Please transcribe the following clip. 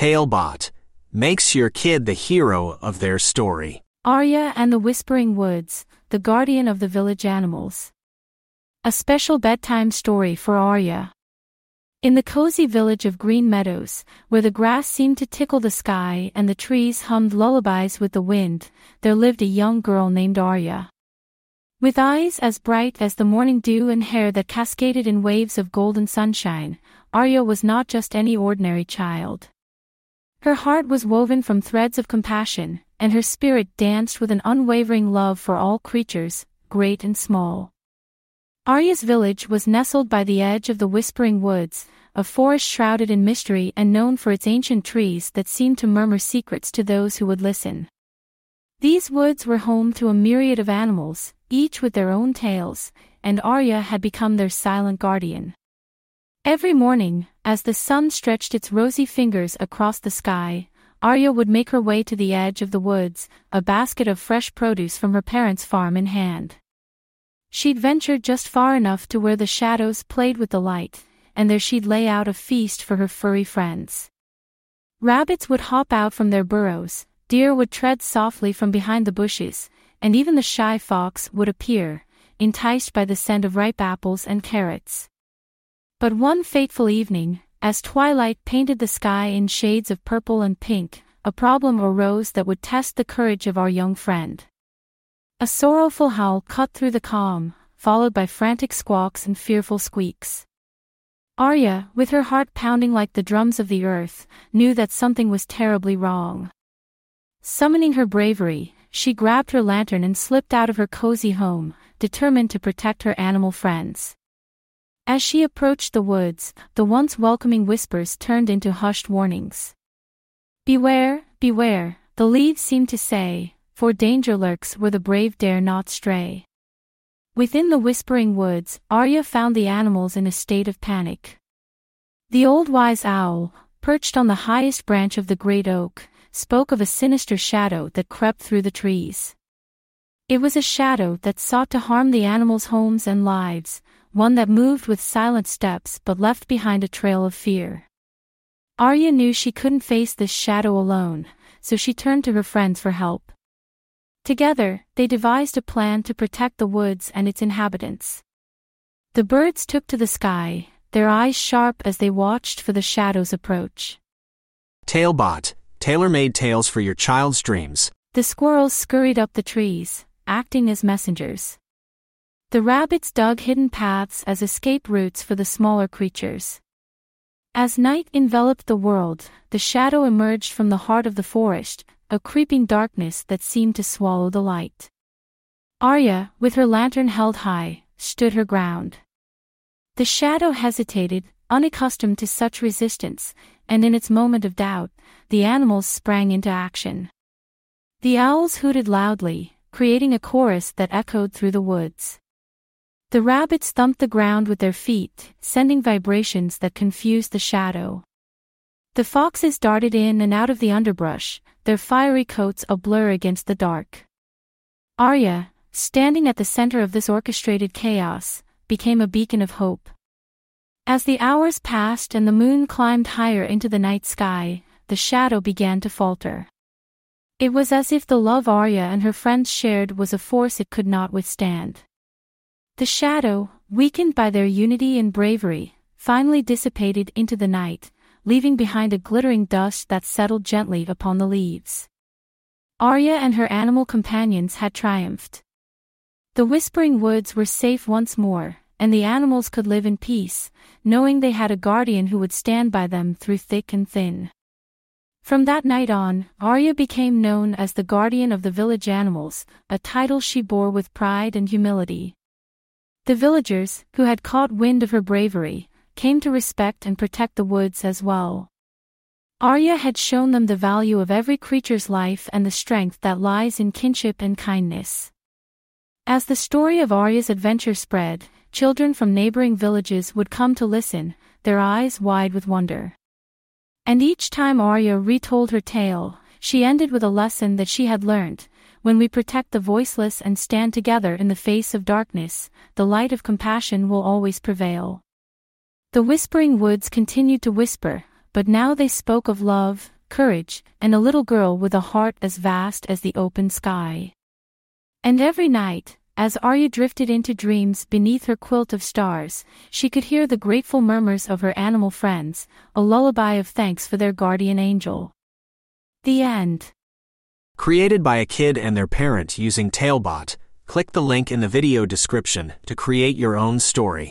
Talebot makes your kid the hero of their story. Arya and the Whispering Woods, the guardian of the village animals. A special bedtime story for Arya. In the cozy village of Green Meadows, where the grass seemed to tickle the sky and the trees hummed lullabies with the wind, there lived a young girl named Arya. With eyes as bright as the morning dew and hair that cascaded in waves of golden sunshine, Arya was not just any ordinary child. Her heart was woven from threads of compassion, and her spirit danced with an unwavering love for all creatures, great and small. Arya's village was nestled by the edge of the Whispering Woods, a forest shrouded in mystery and known for its ancient trees that seemed to murmur secrets to those who would listen. These woods were home to a myriad of animals, each with their own tales, and Arya had become their silent guardian. Every morning, as the sun stretched its rosy fingers across the sky, Arya would make her way to the edge of the woods, a basket of fresh produce from her parents' farm in hand. She'd venture just far enough to where the shadows played with the light, and there she'd lay out a feast for her furry friends. Rabbits would hop out from their burrows, deer would tread softly from behind the bushes, and even the shy fox would appear, enticed by the scent of ripe apples and carrots. But one fateful evening, as twilight painted the sky in shades of purple and pink, a problem arose that would test the courage of our young friend. A sorrowful howl cut through the calm, followed by frantic squawks and fearful squeaks. Arya, with her heart pounding like the drums of the earth, knew that something was terribly wrong. Summoning her bravery, she grabbed her lantern and slipped out of her cozy home, determined to protect her animal friends. As she approached the woods, the once welcoming whispers turned into hushed warnings. Beware, beware, the leaves seemed to say, for danger lurks where the brave dare not stray. Within the whispering woods, Arya found the animals in a state of panic. The old wise owl, perched on the highest branch of the great oak, spoke of a sinister shadow that crept through the trees. It was a shadow that sought to harm the animals' homes and lives, one that moved with silent steps but left behind a trail of fear. Arya knew she couldn't face this shadow alone, so she turned to her friends for help. Together, they devised a plan to protect the woods and its inhabitants. The birds took to the sky, their eyes sharp as they watched for the shadow's approach. Talebot, tailor-made tales for your child's dreams. The squirrels scurried up the trees, acting as messengers. The rabbits dug hidden paths as escape routes for the smaller creatures. As night enveloped the world, the shadow emerged from the heart of the forest, a creeping darkness that seemed to swallow the light. Arya, with her lantern held high, stood her ground. The shadow hesitated, unaccustomed to such resistance, and in its moment of doubt, the animals sprang into action. The owls hooted loudly, creating a chorus that echoed through the woods. The rabbits thumped the ground with their feet, sending vibrations that confused the shadow. The foxes darted in and out of the underbrush, their fiery coats a blur against the dark. Arya, standing at the center of this orchestrated chaos, became a beacon of hope. As the hours passed and the moon climbed higher into the night sky, the shadow began to falter. It was as if the love Arya and her friends shared was a force it could not withstand. The shadow, weakened by their unity and bravery, finally dissipated into the night, leaving behind a glittering dust that settled gently upon the leaves. Arya and her animal companions had triumphed. The Whispering Woods were safe once more, and the animals could live in peace, knowing they had a guardian who would stand by them through thick and thin. From that night on, Arya became known as the guardian of the village animals, a title she bore with pride and humility. The villagers, who had caught wind of her bravery, came to respect and protect the woods as well. Arya had shown them the value of every creature's life and the strength that lies in kinship and kindness. As the story of Arya's adventure spread, children from neighboring villages would come to listen, their eyes wide with wonder. And each time Arya retold her tale, she ended with a lesson that she had learned, when we protect the voiceless and stand together in the face of darkness, the light of compassion will always prevail. The whispering woods continued to whisper, but now they spoke of love, courage, and a little girl with a heart as vast as the open sky. And every night, as Arya drifted into dreams beneath her quilt of stars, she could hear the grateful murmurs of her animal friends, a lullaby of thanks for their guardian angel. The end. Created by a kid and their parent using Talebot, click the link in the video description to create your own story.